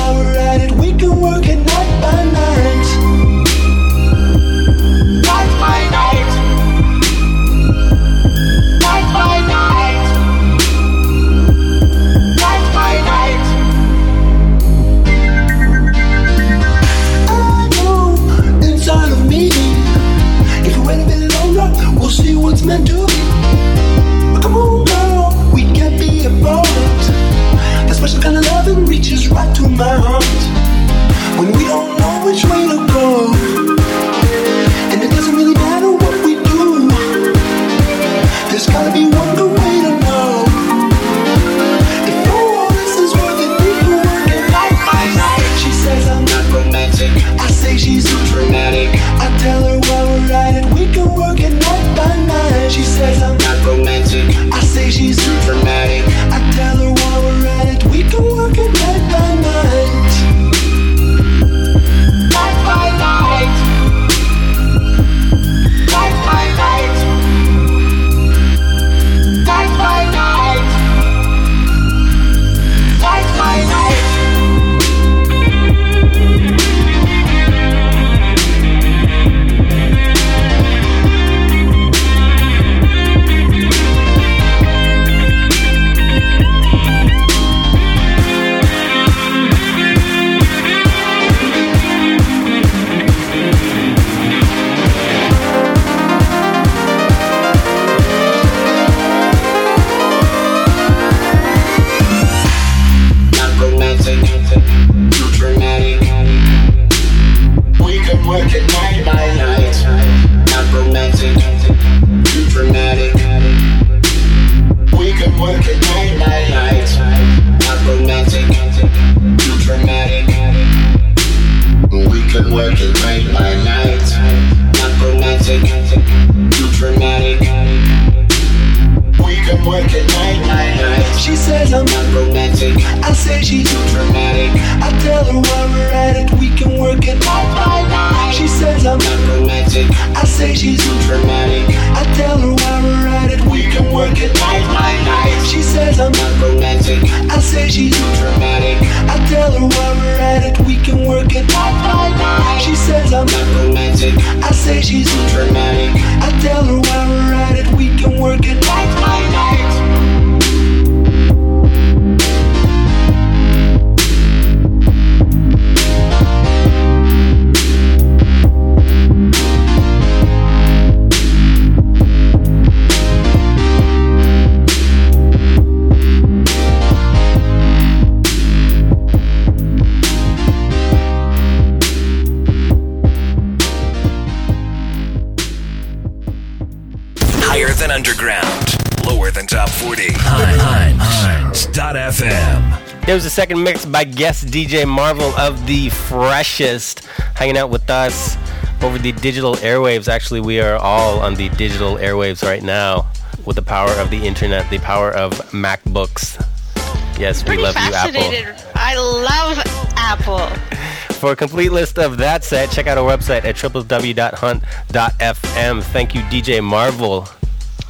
second mix by guest DJ Marvel of the Freshest, hanging out with us over the digital airwaves. Actually, we are all on the digital airwaves right now with the power of the internet, the power of MacBooks. Yes, we Pretty love you, Apple. fascinated. I love Apple. For a complete list of that set, check out our website at www.hunt.fm. Thank you, DJ Marvel.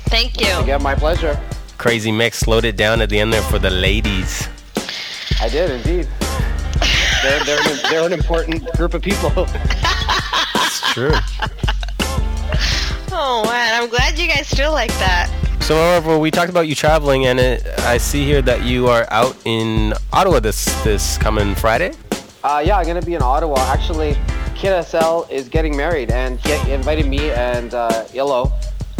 Thank you. Yeah, my pleasure. Crazy mix. Slowed it down at the end there for the ladies. I did indeed. They're, they're, an, they're an important group of people. It's true. Oh man, I'm glad you guys feel like that. So, Marvel, we talked about you traveling, and it, I see here that you are out in Ottawa this this coming Friday. Uh, yeah, I'm gonna be in Ottawa. Actually, Kid SL is getting married, and he invited me and uh, Illo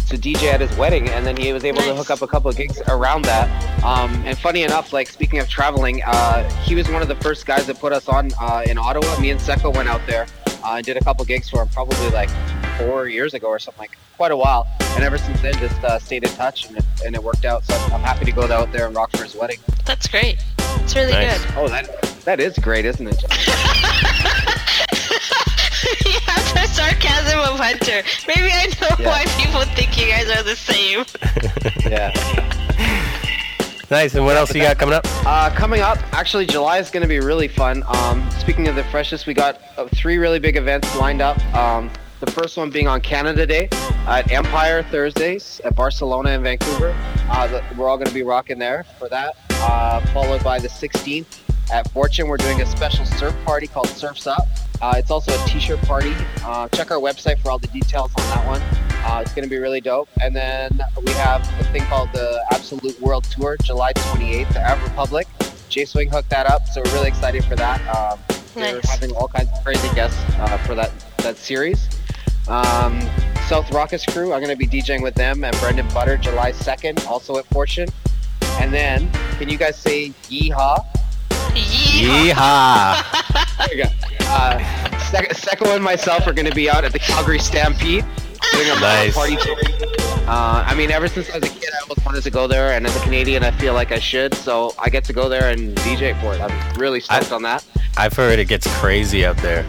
to DJ at his wedding, and then he was able to hook up a couple of gigs around that. Um, and funny enough, like speaking of traveling, uh, he was one of the first guys that put us on uh, in Ottawa. Me and Seko went out there uh, and did a couple gigs for him, probably like four years ago or something, like quite a while. And ever since then, just uh, stayed in touch, and it, and it worked out. So I'm happy to go out there and rock for his wedding. That's great. It's really good. Oh, that that is great, isn't it? you have to sarcasm of Hunter. Maybe I know Yeah. why people think you guys are the same. Yeah. Nice. And what else you got coming up? Uh, coming up, actually, July is going to be really fun. Um, speaking of the freshest, we got uh, three really big events lined up. Um, the first one being on Canada Day at Empire Thursdays at Barcelona and Vancouver. Uh, the, we're all going to be rocking there for that. Uh, followed by the 16th at Fortune, we're doing a special surf party called Surfs Up. Uh, it's also a t-shirt party. Uh, check our website for all the details on that one. Uh, it's going to be really dope. And then we have a thing called the Absolute World Tour, July 28th at Republic. J Swing hooked that up, so we're really excited for that. Um, We're having all kinds of crazy guests uh, for that that series. Um, South Rakkas Crew, I'm going to be DJing with them and Brendan Butter July 2nd, also at Fortune. And then, can you guys say yeehaw? Yeehaw. There you go. Uh, Sec- Seko and myself are going to be out at the Calgary Stampede doing a Nice. party. Uh, I mean, ever since I was a kid, I always wanted to go there, and as a Canadian, I feel like I should. So I get to go there and DJ for it. I'm really stoked on that. I've heard it gets crazy up there.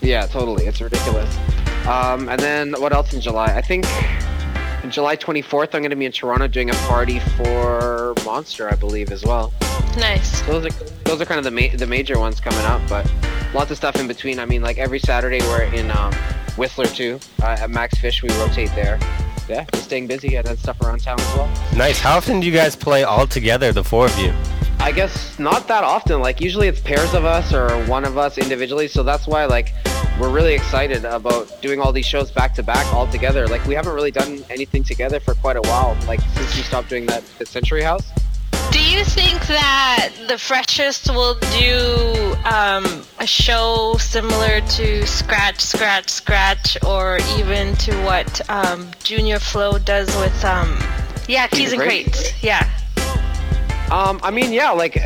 Yeah, totally. It's ridiculous. Um, and then what else in July? I think on July 24th, I'm going to be in Toronto doing a party for Monster, I believe, as well. Nice. Those are those are kind of the ma- the major ones coming up, but lots of stuff in between. I mean, like every Saturday we're in um, Whistler too. Uh, at Maxx Fish, we rotate there. Yeah, just staying busy and then stuff around town as well. Nice. How often do you guys play all together, the four of you? I guess not that often. Like usually it's pairs of us or one of us individually. So that's why like we're really excited about doing all these shows back to back all together. Like we haven't really done anything together for quite a while. Like since we stopped doing that at Century House. Do you think that the freshest will do um, a show similar to Scratch, Scratch, Scratch, or even to what um, Junior Flo does with, um, yeah, Keys N Krates? Yeah. Um, I mean, yeah, like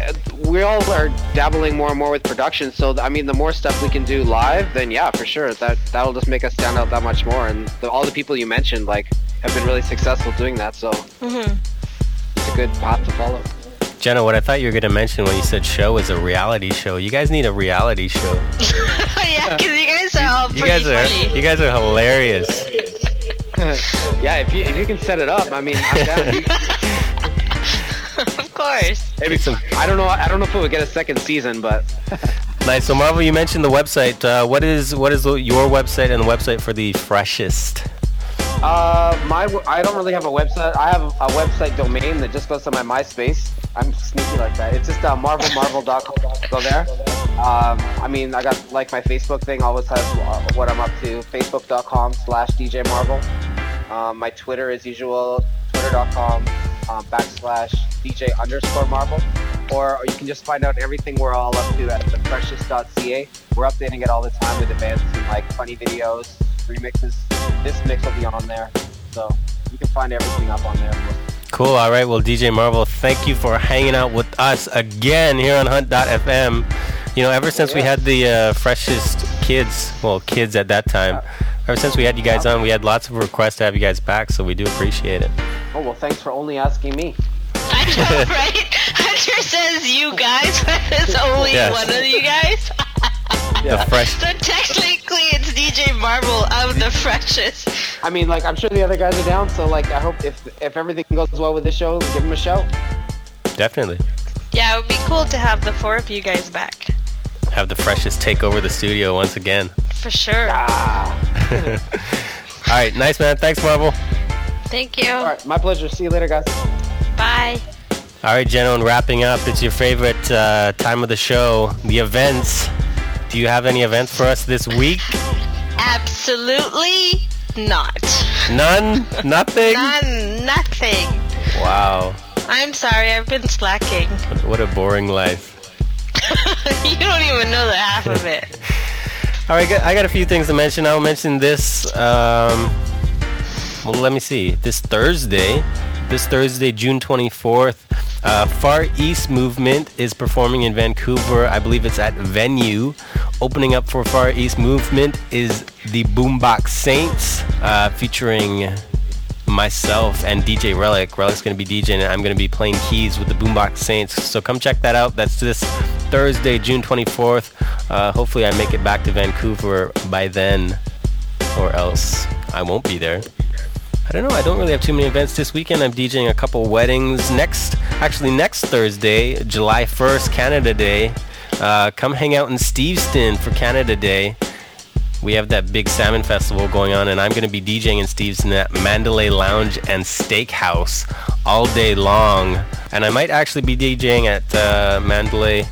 we all are dabbling more and more with production. So I mean, the more stuff we can do live, then yeah, for sure, that that'll just make us stand out that much more. And the, all the people you mentioned, like, have been really successful doing that. So Mm-hmm. it's a good path to follow. Jenna, what I thought you were gonna mention when you said show is a reality show. You guys need a reality show. yeah, because you guys are all You guys are funny. you guys are hilarious. yeah, if you if you can set it up, I mean, I'm down. of course. Maybe some. I don't know. I don't know if it would get a second season, but Nice. So Marvel, you mentioned the website. Uh, what is what is your website and the website for the freshest? Uh, my I don't really have a website. I have a website domain that just goes to my MySpace. I'm sneaky like that. It's just uh, marvelmarvel.com. Go there. Um, I mean, I got like my Facebook thing always has uh, what I'm up to. Facebook.com slash DJ Marvel. Um, my Twitter as usual. Twitter.com um, backslash DJ underscore Marvel. Or you can just find out everything we're all up to at thefreshest.ca. We're updating it all the time with and like funny videos, remixes. This mix will be on there, so you can find everything up on there. Cool. All right. Well, DJ Marvel, thank you for hanging out with us again here on Hunt.fm. You know, ever since we had the uh, freshest kids, well, kids at that time, ever since we had you guys on, we had lots of requests to have you guys back, so we do appreciate it. Oh well, thanks for only asking me. I know, right? Hunter says you guys, but it's only Yes. one of you guys. The fresh. So technically, it's DJ Marvel of the freshest. I mean, like I'm sure the other guys are down, so like I hope if if everything goes well with the show, give them a shout. Definitely. Yeah, it would be cool to have the four of you guys back. Have the freshest take over the studio once again. For sure. Ah. All right. Nice, man. Thanks, Marvel. Thank you. All right, my pleasure. See you later, guys. Bye. All right, gentlemen, wrapping up, it's your favorite uh, time of the show, the events. Do you have any events for us this week? Absolutely not. None? Nothing? None. Nothing. Wow. I'm sorry, I've been slacking. What a boring life. you don't even know the half of it. All right, I got a few things to mention. I'll mention this. Um, well, let me see. This Thursday, this Thursday, June 24th, uh, Far East Movement is performing in Vancouver. I believe it's at Venue. Opening up for Far East Movement is the Boombox Saints, uh, featuring myself and DJ Relic. Relic's going to be DJing, and I'm going to be playing keys with the Boombox Saints. So come check that out. That's this Thursday, June 24th. Uh, hopefully, I make it back to Vancouver by then. or else I won't be there. I don't know. I don't really have too many events this weekend. I'm DJing a couple weddings next, actually next Thursday, July 1st, Canada Day. Uh, come hang out in Steveston for Canada Day. We have that big salmon festival going on, and I'm going to be DJing in Steveston at Mandalay Lounge and Steakhouse all day long. And I might actually be DJing at uh, Mandalay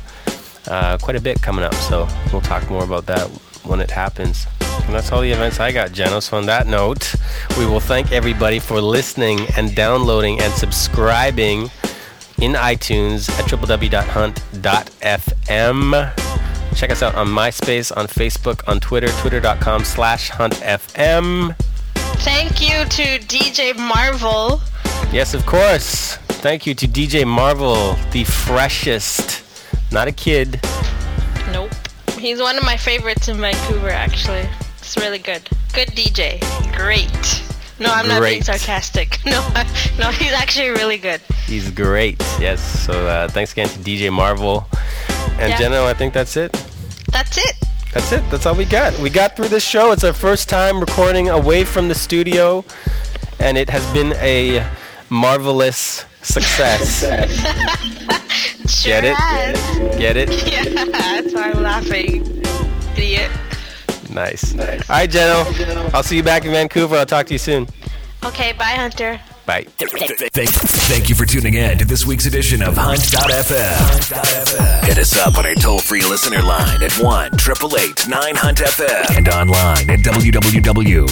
uh, quite a bit coming up, so we'll talk more about that when it happens. And that's all the events I got, Jeno. So on that note, we will thank everybody for listening and downloading and subscribing in iTunes at www.hunt.fm. Check us out on MySpace, on Facebook, on Twitter, twitter.com slash huntfm. Thank you to DJ Marvel. Yes, of course. Thank you to DJ Marvel, the freshest. Not a kid. Nope. He's one of my favorites in Vancouver, actually. It's really good. Good DJ. Great. No, I'm not being sarcastic. No, no, he's actually really good. He's great. Yes. So uh, thanks again to DJ Marvel. And Yeah. Jeno, I think that's it. That's it. That's it. That's all we got. We got through this show. It's our first time recording away from the studio, and it has been a marvelous success. Get it? Get it? Yeah, that's why I'm laughing. Idiot. Nice. All right, Jeno. I'll see you back in Vancouver. I'll talk to you soon. Okay, bye, Hunter. Bye. Thank, thank you for tuning in to this week's edition of Hunt.fm. Hit us up on our toll free listener line at 1 888 9 Hunt FM and online at www.hunt.fm.